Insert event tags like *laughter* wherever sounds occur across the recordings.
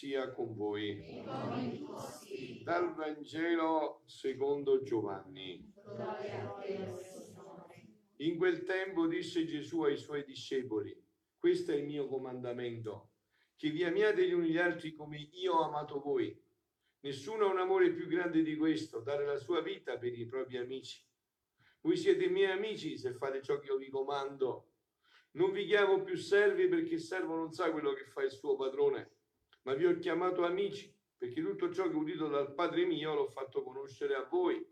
Sia con voi. Dal Vangelo secondo Giovanni. In quel tempo disse Gesù ai suoi discepoli, questo è il mio comandamento, che vi amiate gli uni gli altri come io ho amato voi. Nessuno ha un amore più grande di questo, dare la sua vita per i propri amici. Voi siete miei amici se fate ciò che io vi comando. Non vi chiamo più servi perché il servo non sa quello che fa il suo padrone, ma vi ho chiamato amici perché tutto ciò che ho udito dal Padre mio l'ho fatto conoscere a voi.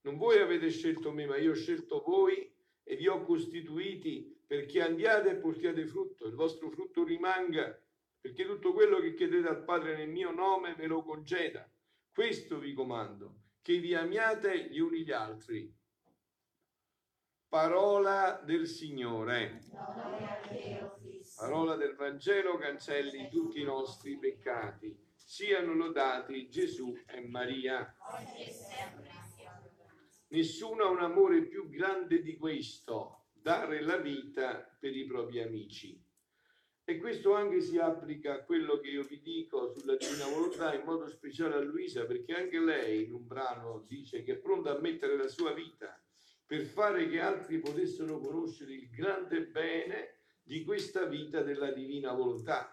Non voi avete scelto me, ma io ho scelto voi e vi ho costituiti perché andiate e portiate frutto, il vostro frutto rimanga, perché tutto quello che chiedete al Padre nel mio nome ve lo conceda. Questo vi comando, che vi amiate gli uni gli altri. Parola del Signore. Gloria a te, o Cristo. Parola del Vangelo cancelli tutti i nostri peccati. Siano lodati Gesù e Maria. Nessuno ha un amore più grande di questo, dare la vita per i propri amici. E questo anche si applica a quello che io vi dico sulla divina volontà, in modo speciale a Luisa, perché anche lei in un brano dice che è pronta a mettere la sua vita per fare che altri potessero conoscere il grande bene di questa vita della divina volontà.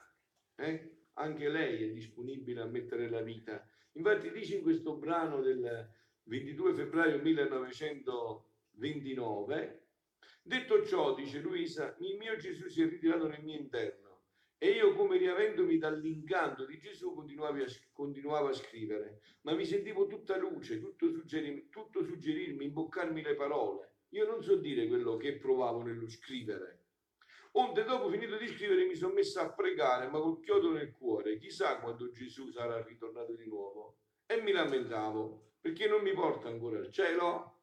Eh? Anche lei è disponibile a mettere la vita. Infatti dice in questo brano del 22 febbraio 1929, detto ciò, dice Luisa, il mio Gesù si è ritirato nel mio interno e io come riavendomi dall'incanto di Gesù continuavo a, scrivere, ma mi sentivo tutta luce, tutto, suggerirmi, tutto suggerirmi, imboccarmi le parole. Io non so dire quello che provavo nello scrivere. Onde dopo finito di scrivere mi sono messa a pregare, ma col chiodo nel cuore, chissà quando Gesù sarà ritornato di nuovo. E mi lamentavo, perché non mi porta ancora al cielo?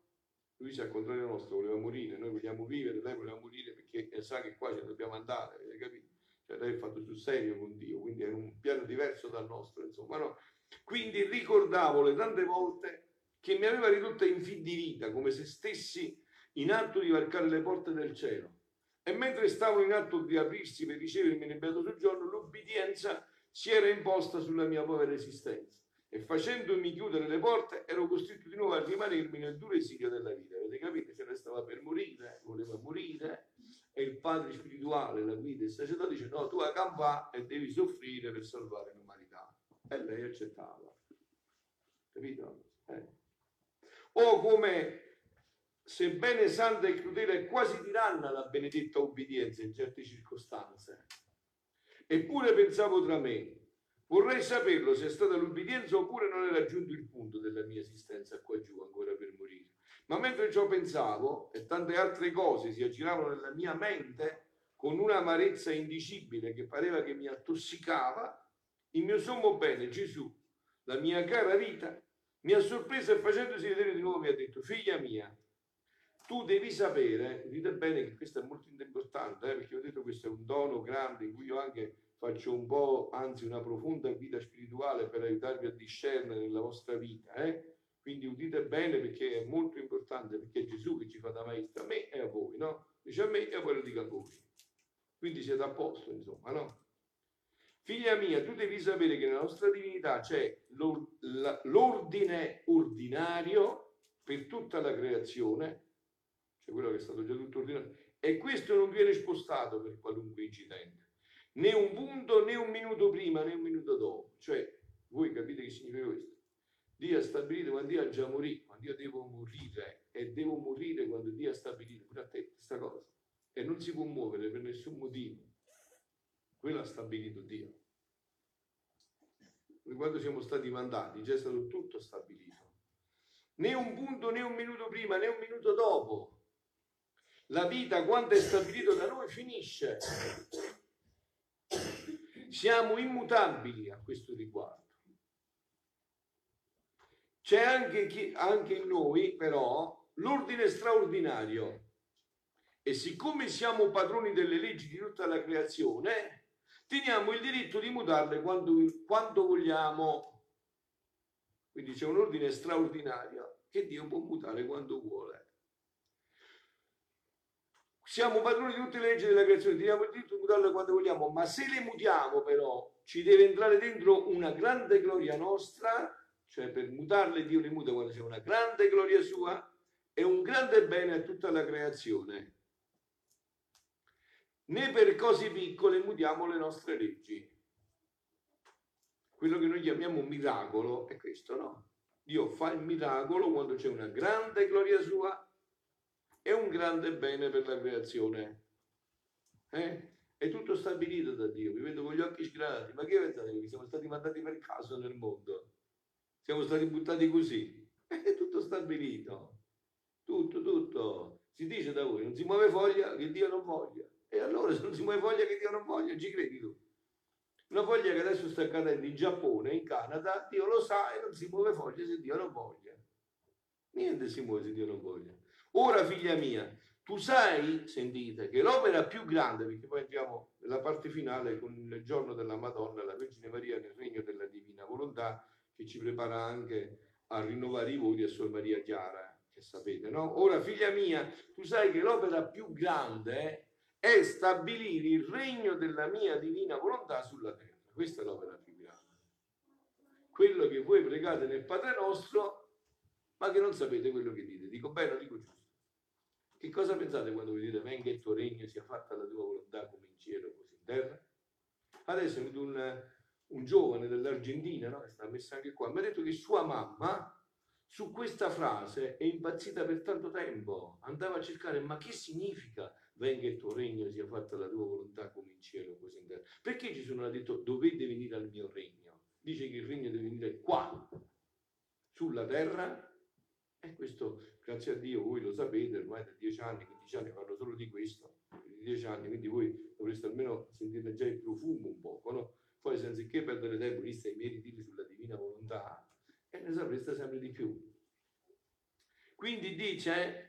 Lui si al contrario nostro voleva morire, noi vogliamo vivere, lei voleva morire perché sa che qua ci dobbiamo andare, capito? Cioè lei è fatto sul serio con Dio, quindi è un piano diverso dal nostro, insomma, no? Quindi ricordavo le tante volte che mi aveva ridotta in fin di vita, come se stessi in atto di varcare le porte del cielo. E mentre stavano in atto di aprirsi per ricevermi nel beato soggiorno, l'ubbidienza si era imposta sulla mia povera esistenza. E facendomi chiudere le porte, ero costretto di nuovo a rimanermi nel duro esilio della vita. Avete capito? Cioè, stava per morire, voleva morire, e il padre spirituale, la guida, il sacerdote dice: No, tu a campà e devi soffrire per salvare l'umanità. E lei accettava. Capito? Eh. O come sebbene santa e crudele e quasi tiranna la benedetta obbedienza in certe circostanze. Eppure pensavo tra me, vorrei saperlo se è stata l'ubbidienza oppure non era raggiunto il punto della mia esistenza qua giù ancora per morire. Ma mentre ciò pensavo e tante altre cose si aggiravano nella mia mente con un'amarezza indicibile che pareva che mi attossicava, il mio sommo bene, Gesù, la mia cara vita, mi ha sorpreso e facendosi vedere di nuovo mi ha detto, figlia mia, tu devi sapere, udite bene che questo è molto importante, eh, perché ho detto questo è un dono grande in cui io anche faccio un po', anzi una profonda guida spirituale per aiutarvi a discernere nella vostra vita. Eh? Quindi udite bene perché è molto importante, perché è Gesù che ci fa da maestro a me e a voi, no? Dice a me e poi lo dico a voi. Quindi siete a posto, insomma, no? Figlia mia, tu devi sapere che nella nostra divinità c'è l'ordine ordinario per tutta la creazione, cioè quello che è stato già tutto ordinato, e questo non viene spostato per qualunque incidente, né un punto né un minuto prima né un minuto dopo. Cioè, voi capite che significa questo? Dio ha stabilito quando Dio ha già morito, quando io devo morire e devo morire quando Dio ha stabilito, pure a te questa cosa, e non si può muovere per nessun motivo. Quello ha stabilito Dio. Quando siamo stati mandati, già è stato tutto stabilito. Né un punto né un minuto prima né un minuto dopo. La vita, quando è stabilito da noi, finisce. Siamo immutabili a questo riguardo. C'è anche, chi, anche in noi, però, l'ordine straordinario. E siccome siamo padroni delle leggi di tutta la creazione, teniamo il diritto di mutarle quando, quando vogliamo. Quindi c'è un ordine straordinario che Dio può mutare quando vuole. Siamo padroni di tutte le leggi della creazione, teniamo il diritto di mutarle quando vogliamo, ma se le mutiamo però ci deve entrare dentro una grande gloria nostra, cioè per mutarle Dio le muta quando c'è una grande gloria sua e un grande bene a tutta la creazione. Né per cose piccole mutiamo le nostre leggi. Quello che noi chiamiamo miracolo è questo, no? Dio fa il miracolo quando c'è una grande gloria sua e un grande bene per la creazione. Eh? È tutto stabilito da Dio, vi vedo con gli occhi sgranati, ma che pensate che siamo stati mandati per caso nel mondo? Siamo stati buttati così? *laughs* È tutto stabilito, tutto, tutto. Si dice da voi, non si muove foglia che Dio non voglia. E allora se non si muove foglia che Dio non voglia, ci credi tu? Una foglia che adesso sta cadendo in Giappone, in Canada, Dio lo sa e non si muove foglia se Dio non voglia. Niente si muove se Dio non voglia. Ora, figlia mia, tu sai, sentite, che l'opera più grande, perché poi andiamo nella parte finale con il giorno della Madonna, la Vergine Maria nel regno della divina volontà, che ci prepara anche a rinnovare i voti a Sor Maria Chiara, che sapete, no? Ora, figlia mia, tu sai che l'opera più grande è stabilire il regno della mia divina volontà sulla terra. Questa è l'opera più grande. Quello che voi pregate nel Padre nostro, ma che non sapete quello che dite. Dico bene o dico giusto? Che cosa pensate quando vi dite venga il tuo regno, sia fatta la tua volontà come in cielo così in terra? Adesso è un, un giovane dell'Argentina, no? che sta messo anche qua, mi ha detto che sua mamma su questa frase è impazzita per tanto tempo, andava a cercare ma che significa venga il tuo regno, sia fatta la tua volontà come in cielo così in terra. Perché Gesù non ha detto dovete venire al mio regno? Dice che il regno deve venire qua, sulla terra. E questo, grazie a Dio, voi lo sapete, ormai da dieci anni, 15 anni parlo solo di questo, di dieci anni, quindi voi dovreste almeno sentire già il profumo un poco, no? Poi, senza che perdere tempo, lì stai miei ritiri sulla divina volontà, e ne sapreste sempre di più. Quindi dice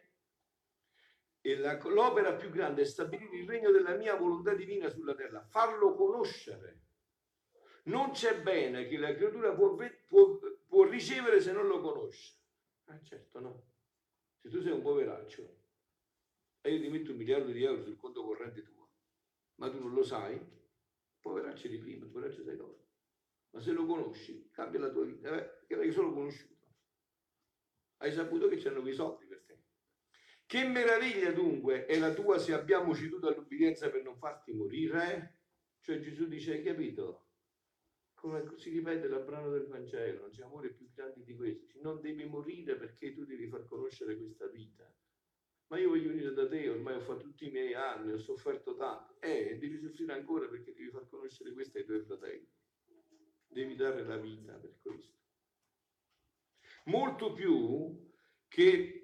e l'opera più grande è stabilire il regno della mia volontà divina sulla terra, farlo conoscere. Non c'è bene che la creatura può, può- può ricevere se non lo conosce. Ah, certo, no. Se tu sei un poveraccio e io ti metto un miliardo di euro sul conto corrente tuo, ma tu non lo sai, poveraccio di prima, poveraccio sei dopo. Ma se lo conosci, cambia la tua vita, eh, perché l'hai solo conosciuto. Hai saputo che c'hanno quei soldi per te. Che meraviglia dunque è la tua se abbiamo ceduto all'ubbidienza per non farti morire? Cioè Gesù dice, hai capito? Come si ripete il brano del Vangelo, non c'è amore più grande di questo. Dice, Non devi morire perché tu devi far conoscere questa vita. Ma io voglio venire da te, ormai ho fatto tutti i miei anni, ho sofferto tanto. Eh, devi soffrire ancora perché devi far conoscere questo ai tuoi fratelli. Devi dare la vita per questo. Molto più che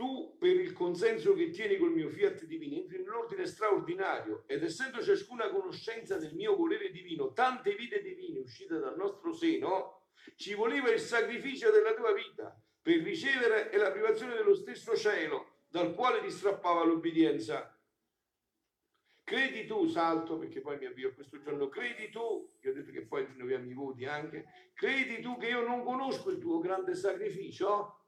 tu per il consenso che tieni col mio fiat divino entri nell'ordine straordinario ed essendo ciascuna conoscenza del mio volere divino tante vite divine uscite dal nostro seno ci voleva il sacrificio della tua vita per ricevere e la privazione dello stesso cielo dal quale ti strappava l'obbedienza. Credi tu salto perché poi mi avvio a questo giorno credi tu io ho detto che poi rinnoviamo i voti anche credi tu che io non conosco il tuo grande sacrificio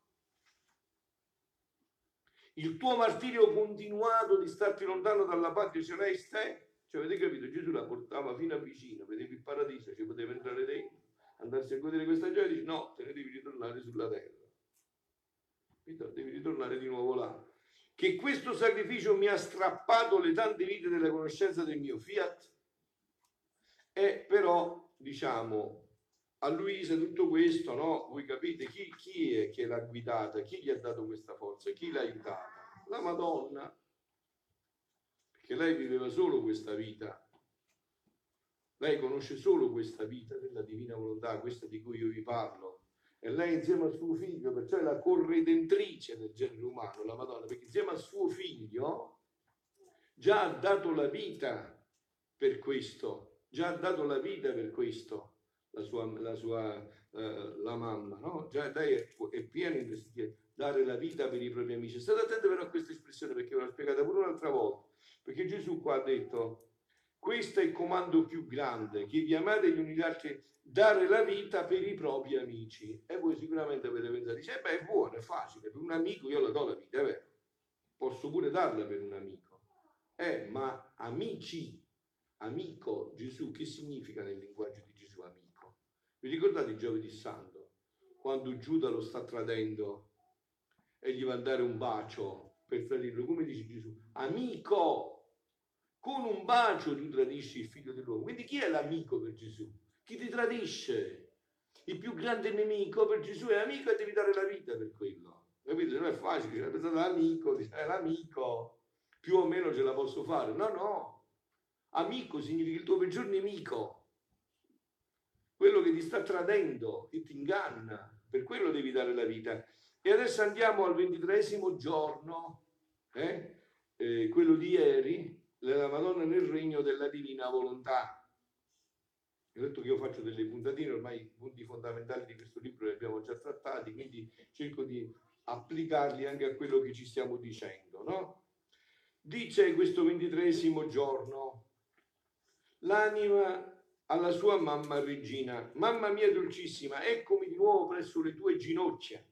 il tuo martirio continuato di starti lontano dalla patria celeste, cioè avete capito, Gesù la portava fino a vicino, vedevi il paradiso, ci poteva entrare dentro, andarsi a godere questa gioia, dici no, te ne devi ritornare sulla terra. Capito? Devi ritornare di nuovo là. Che questo sacrificio mi ha strappato le tante vite della conoscenza del mio fiat, e però, diciamo, a Luisa tutto questo, no? Voi capite chi, chi è che l'ha guidata, chi gli ha dato questa forza, chi l'ha aiutata? La Madonna, perché lei viveva solo questa vita, lei conosce solo questa vita della divina volontà, questa di cui io vi parlo. E lei insieme al suo figlio, perciò è la corredentrice del genere umano, la Madonna, perché insieme al suo figlio già ha dato la vita per questo, già ha dato la vita per questo la sua, la sua eh, la mamma, no? Già lei è, è piena di dare la vita per i propri amici. State attenti però a questa espressione perché ve l'ho spiegata pure un'altra volta. Perché Gesù qua ha detto, questo è il comando più grande, che vi amate gli uni gli altri, dare la vita per i propri amici. E voi sicuramente avete pensato, dice, eh beh, è buono, è facile, per un amico io la do la vita, è vero. Posso pure darla per un amico. Eh, ma amici, amico Gesù, che significa nel linguaggio di? Vi ricordate il giovedì santo? Quando Giuda lo sta tradendo e gli va a dare un bacio per tradirlo, come dice Gesù? Amico! Con un bacio tu tradisci il figlio dell'uomo. Quindi chi è l'amico per Gesù? Chi ti tradisce? Il più grande nemico per Gesù è amico e devi dare la vita per quello. Capite? Non è facile, pensate l'amico, è l'amico, più o meno ce la posso fare. No, no. Amico significa il tuo peggior nemico, quello che ti sta tradendo, che ti inganna, per quello devi dare la vita. E adesso andiamo al ventitresimo giorno, eh? Eh, quello di ieri, la Madonna nel regno della divina volontà. Ho detto che io faccio delle puntatine, ormai i punti fondamentali di questo libro li abbiamo già trattati, quindi cerco di applicarli anche a quello che ci stiamo dicendo, no? Dice questo ventitresimo giorno, l'anima alla sua mamma regina, mamma mia dolcissima, eccomi di nuovo presso le tue ginocchia.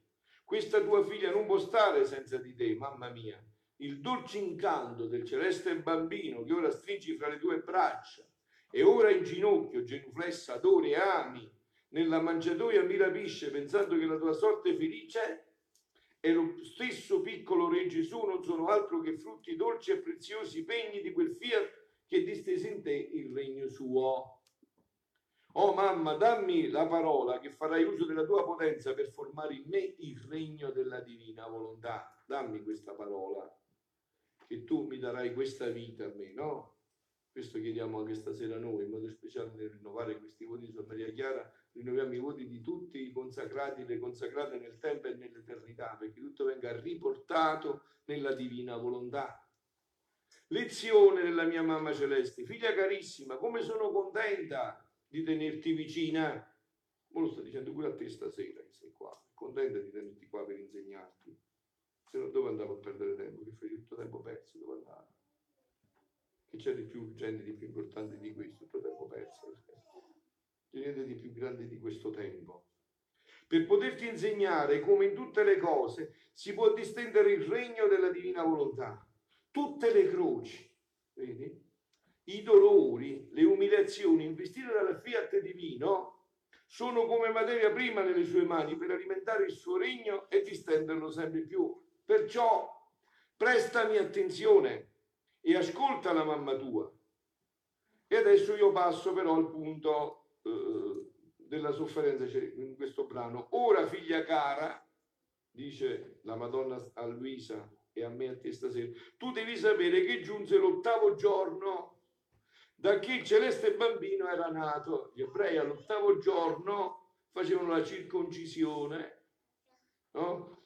Questa tua figlia non può stare senza di te, mamma mia. Il dolce incanto del celeste bambino che ora stringi fra le tue braccia e ora in ginocchio, genuflessa, adori e ami, nella mangiatoia mi rapisce pensando che la tua sorte felice e lo stesso piccolo Re Gesù non sono altro che frutti dolci e preziosi pegni di quel fiat che distese in te il regno suo. Oh mamma, dammi la parola che farai uso della tua potenza per formare in me il regno della divina volontà. Dammi questa parola, che tu mi darai questa vita a me, no? Questo chiediamo anche stasera noi, in modo speciale nel rinnovare questi voti di Sua Maria Chiara, rinnoviamo i voti di tutti i consacrati, le consacrate nel tempo e nell'eternità, perché tutto venga riportato nella divina volontà. Lezione della mia mamma celeste, figlia carissima, come sono contenta di tenerti vicina. Me lo sto dicendo pure a te stasera che sei qua, contenta di tenerti qua per insegnarti. Se no dove andavo a perdere tempo? Che fai tutto tempo perso, dove andare? Che c'è di più urgente, di più importante di questo? Tutto tempo perso. C'è niente di più grande di questo tempo. Per poterti insegnare come in tutte le cose si può distendere il regno della divina volontà. Tutte le croci, vedi? I dolori, le umiliazioni investite dal fiat divino sono come materia prima nelle sue mani per alimentare il suo regno e distenderlo sempre più. Perciò prestami attenzione e ascolta la mamma tua. E adesso io passo però al punto eh, della sofferenza cioè, in questo brano. Ora, figlia cara, dice la Madonna a Luisa e a me a te stasera, tu devi sapere che giunse l'ottavo giorno da che il celeste bambino era nato. Gli ebrei all'ottavo giorno facevano la circoncisione, no?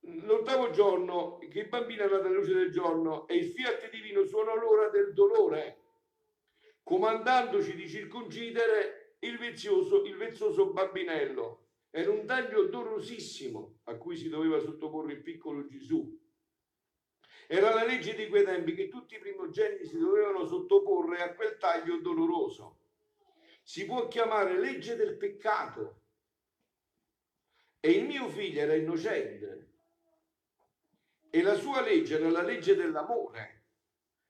L'ottavo giorno che il bambino era alla luce del giorno e il fiat divino suonò l'ora del dolore, comandandoci di circoncidere il vezioso, il vezzoso bambinello. Era un taglio dolorosissimo a cui si doveva sottoporre il piccolo Gesù. Era la legge di quei tempi che tutti i primogeniti si dovevano sottoporre a quel taglio doloroso. Si può chiamare legge del peccato. E il mio figlio era innocente. E la sua legge era la legge dell'amore.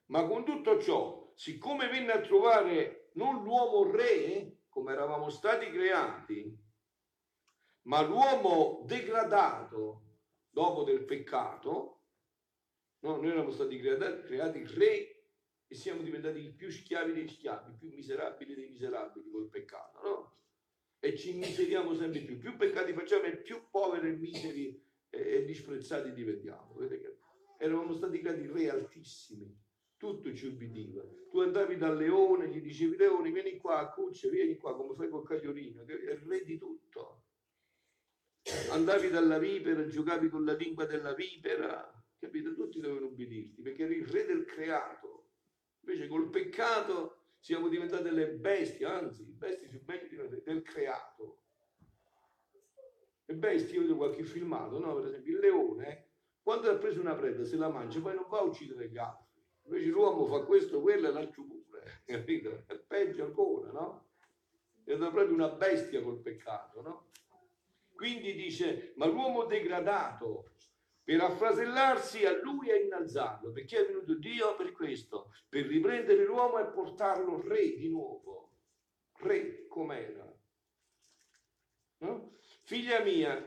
Ma con tutto ciò, siccome venne a trovare non l'uomo re, come eravamo stati creati, ma l'uomo degradato dopo del peccato, No, noi eravamo stati creati, creati re e siamo diventati i più schiavi dei schiavi, i più miserabili dei miserabili col peccato, no? E ci miseriamo sempre più. Più peccati facciamo e più poveri e miseri e, disprezzati diventiamo. Eravamo stati creati re altissimi, tutto ci ubbidiva. Tu andavi dal leone, gli dicevi leone, vieni qua, cuccia, vieni qua, come fai col cagliolino, che è re di tutto. Andavi dalla vipera, giocavi con la lingua della vipera, capito? Tutti dovevano ubbidirti perché eri il re del creato. Invece col peccato siamo diventate delle bestie, anzi, bestie più noi, del creato. Le bestie, io vedo qualche filmato, no? Per esempio, il leone, quando ha preso una preda, se la mangia, poi non va a uccidere gli altri. Invece l'uomo fa questo, quello e l'altro pure, capito? È peggio ancora, no? È proprio una bestia col peccato, no? Quindi dice, ma l'uomo degradato, per affrasellarsi a lui e innalzarlo, perché è venuto Dio per questo, per riprendere l'uomo e portarlo re di nuovo, re com'era. No? Figlia mia,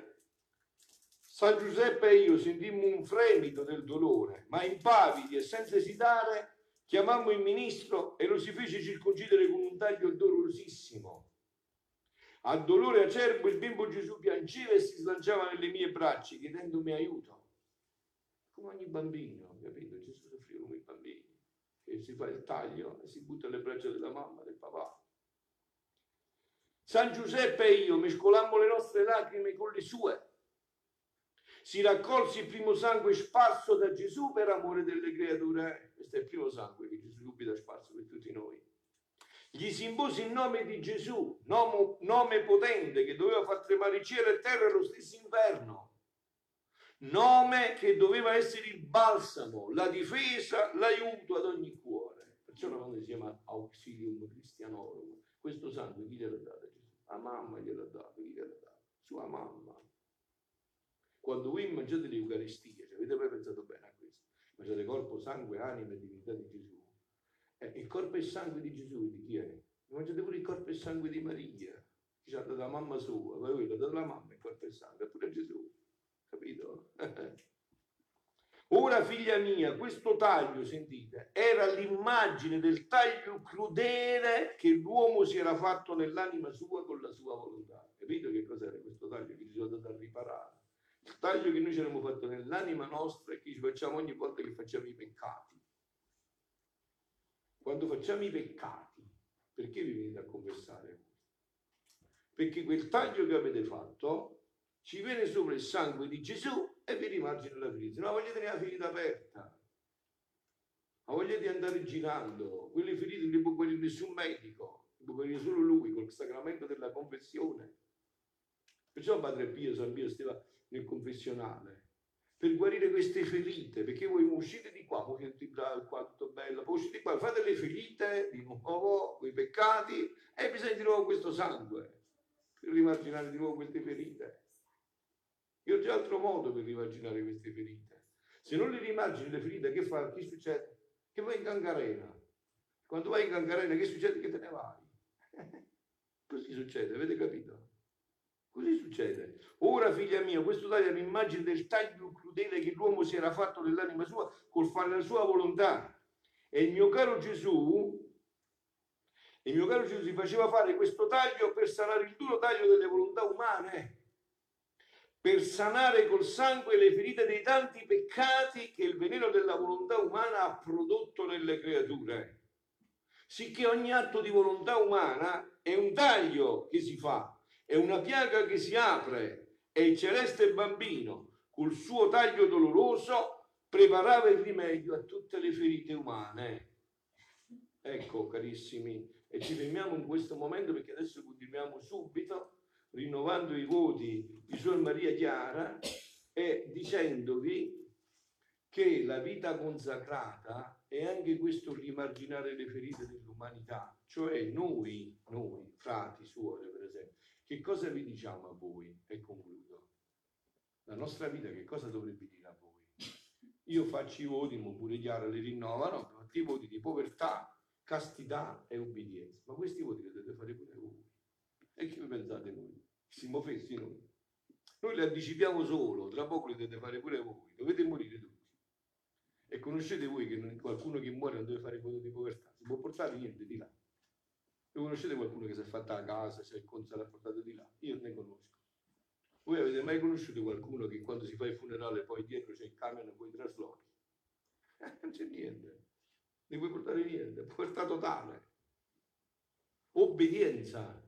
San Giuseppe e io sentimmo un fremito del dolore, ma impavidi e senza esitare chiamammo il ministro e lo si fece circoncidere con un taglio dolorosissimo. A dolore acerbo il bimbo Gesù piangeva e si slanciava nelle mie braccia chiedendomi aiuto. Come ogni bambino, capito? Gesù soffriva come i bambini, che si fa il taglio e si butta alle braccia della mamma, del papà. San Giuseppe e io mescolammo le nostre lacrime con le sue. Si raccolse il primo sangue sparso da Gesù per amore delle creature. Questo è il primo sangue che Gesù subito ha sparso per tutti noi. Gli si impose il nome di Gesù, nome, nome potente che doveva far tremare cielo e terra lo stesso inverno. Nome che doveva essere il balsamo, la difesa, l'aiuto ad ogni cuore. Perciò la quando si chiama Auxilium Christianorum. Questo sangue chi gliel'ha dato Gesù? La mamma gliel'ha dato, chi gliel'ha dato? Sua mamma. Quando voi mangiate l'Eucaristia, cioè avete mai pensato bene a questo? Mangiate corpo, sangue, anima e divinità di Gesù. Eh, il corpo e sangue di Gesù di chi è? Mangiate pure il corpo e sangue di Maria, che ci ha dato la mamma sua, ma voi l'ha dato la mamma il corpo e sangue, eppure Gesù. Capito? Ora, figlia mia, questo taglio, sentite, era l'immagine del taglio crudele che l'uomo si era fatto nell'anima sua con la sua volontà. Capito che cos'era questo taglio che ci sono andato a riparare? Il taglio che noi ci abbiamo fatto nell'anima nostra e che ci facciamo ogni volta che facciamo i peccati. Quando facciamo i peccati, perché vi venite a confessare? Perché quel taglio che avete fatto ci viene sopra il sangue di Gesù e vi rimargina la ferita. No, voglio tenere la ferita aperta. Ma voglio andare girando. Quelle ferite non le può guarire nessun medico, le può guarire solo lui col sacramento della confessione. Perciò Padre Pio, San Pio stava nel confessionale per guarire queste ferite, perché voi uscite di qua, voi siete bravi, qua tutto bello, poi uscite di qua, fate le ferite di nuovo, quei peccati, e bisogna di nuovo questo sangue, per rimarginare di nuovo queste ferite. Io già altro modo per rimarginare queste ferite. Se non le rimargini le ferite, che fa? Che succede? Che vai in gangarena. Quando vai in gangarena, che succede? Che te ne vai. *laughs* Così succede, avete capito? Così succede. Ora, figlia mia, questo taglio è un'immagine del taglio crudele che l'uomo si era fatto nell'anima sua col fare la sua volontà. E il mio caro Gesù, il mio caro Gesù si faceva fare questo taglio per sanare il duro taglio delle volontà umane, per sanare col sangue le ferite dei tanti peccati che il veleno della volontà umana ha prodotto nelle creature. Sicché ogni atto di volontà umana è un taglio che si fa è una piaga che si apre e il celeste bambino, col suo taglio doloroso, preparava il rimedio a tutte le ferite umane. Ecco, carissimi, e ci fermiamo in questo momento perché adesso continuiamo subito rinnovando i voti di Suor Maria Chiara e dicendovi che la vita consacrata è anche questo rimarginare le ferite dell'umanità, cioè noi, noi, frati, suore per esempio, che cosa vi diciamo a voi? E concludo. La nostra vita che cosa dovrebbe dire a voi? Io faccio i voti, ma pure Chiara li rinnovano, i voti di povertà, castità e obbedienza. Ma questi voti li dovete fare pure voi. E che pensate noi? Siamo fessi noi. Noi li anticipiamo solo, tra poco li dovete fare pure voi, dovete morire tutti. E conoscete voi che qualcuno che muore non deve fare voto di povertà, si può portare niente di là. E conoscete qualcuno che si è fatta a casa, si è l'ha portato di là? Io ne conosco. Voi avete mai conosciuto qualcuno che quando si fa il funerale poi dietro c'è il camion e poi traslochi? Eh, non c'è niente. Non puoi portare niente. Povertà totale. Obbedienza.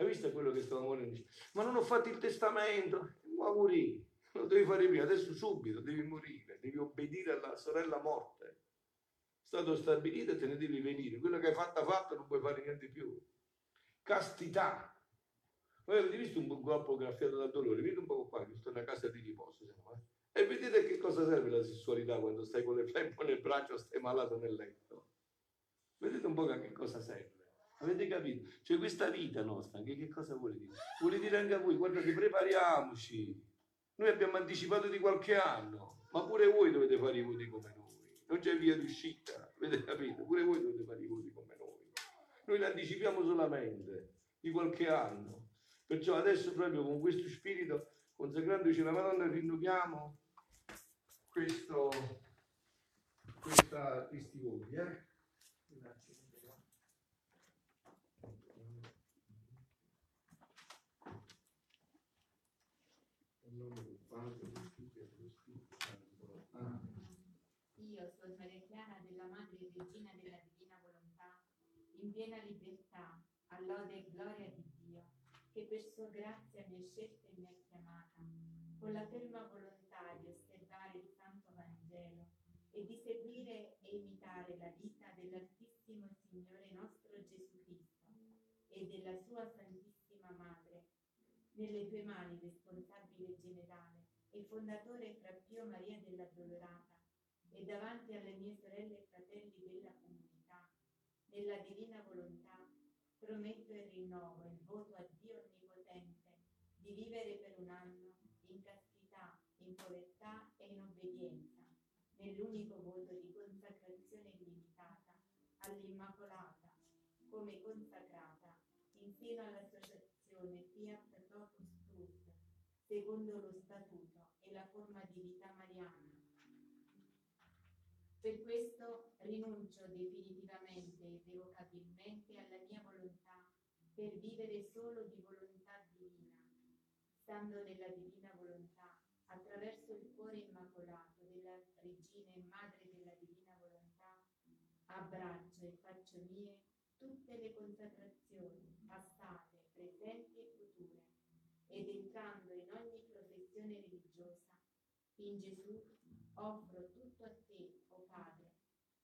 Hai visto quello che stava morendo? Ma non ho fatto il testamento. Ma morì. Lo devi fare prima. Adesso subito devi morire. Devi obbedire alla sorella morte stato stabilito e te ne devi venire. Quello che hai fatto fatto non puoi fare niente più. Castità. Voi avete visto un corpo graffiato dal dolore? Vedete un po' qua, che sto in una casa di riposo. Siamo, eh? E vedete che cosa serve la sessualità quando stai con le flemmo nel braccio, stai malato nel letto. Vedete un po' a che cosa serve. Avete capito? Cioè questa vita nostra, che, che cosa vuole dire? Vuole dire anche a voi, guardate, prepariamoci. Noi abbiamo anticipato di qualche anno Ma pure voi dovete fare i voti come noi. Non c'è via d'uscita, avete capito? Pure voi dovete fare i voti come noi. Noi li anticipiamo solamente di qualche anno. Perciò adesso proprio con questo spirito, consacrandoci alla Madonna, rinnoviamo questo, questa, questi voti. Eh? In nome del Padre, del Figlio e dello Spirito Santo. Amen. Io, Sor Maria Chiara, della Madre e Regina della Divina Volontà, in piena libertà, all'ode e gloria di Dio, che per sua grazia mi ha scelta e mi ha chiamata, con la ferma volontà di osservare il Santo Vangelo e di seguire e imitare la vita dell'Altissimo Signore nostro Gesù Cristo e della sua Santissima Madre, nelle tue mani, responsabile generale e fondatore fra Pio Maria della Dolorata, e davanti alle mie sorelle fratelli della comunità, nella divina volontà, prometto e rinnovo il voto a Dio Onnipotente di vivere per un anno in castità, in povertà e in obbedienza, nell'unico voto di consacrazione illimitata all'Immacolata, come consacrata in seno all'associazione Fiat Totus Tuus, secondo lo statuto e la forma di vita mariana. Per questo rinuncio definitivamente e irrevocabilmente alla mia volontà per vivere solo di volontà divina, stando nella divina volontà, attraverso il cuore immacolato della Regina e Madre della divina volontà, abbraccio e faccio mie tutte le consacrazioni, passate, presenti e future, ed entrando in ogni professione religiosa, in Gesù offro tutto a te,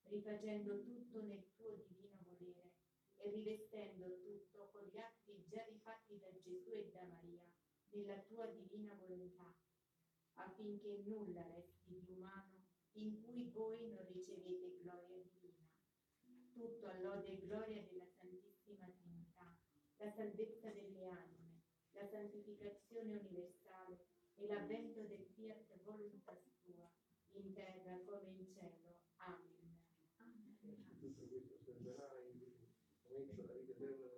rifacendo tutto nel tuo divino volere e rivestendo tutto con gli atti già rifatti da Gesù e da Maria nella tua divina volontà, affinché nulla resti di umano in cui voi non ricevete gloria divina. Tutto all'ode e gloria della Santissima Trinità, la salvezza delle anime, la santificazione universale e l'avvento del fiat voluntas tua, in terra come in cielo. Amen. Tutto questo osserverà in momento della vita eterna, nel tempo,